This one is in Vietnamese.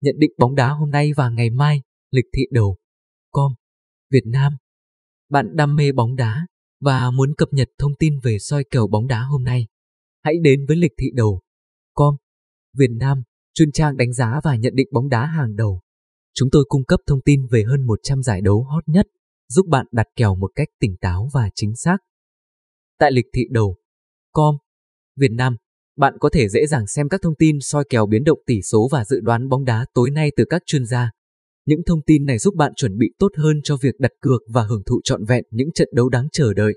nhận định bóng đá hôm nay và ngày mai, lịch thị đầu. Com, Việt Nam. Bạn đam mê bóng đá và muốn cập nhật thông tin về soi kèo bóng đá hôm nay. Hãy đến với lịch thị đầu. Com, Việt Nam, chuyên trang đánh giá và nhận định bóng đá hàng đầu. Chúng tôi cung cấp thông tin về hơn 100 giải đấu hot nhất, giúp bạn đặt kèo một cách tỉnh táo và chính xác. Tại lịch thị đầu. Com, Việt Nam, bạn có thể dễ dàng xem các thông tin soi kèo biến động tỷ số và dự đoán bóng đá tối nay từ các chuyên gia. Những thông tin này giúp bạn chuẩn bị tốt hơn cho việc đặt cược và hưởng thụ trọn vẹn những trận đấu đáng chờ đợi.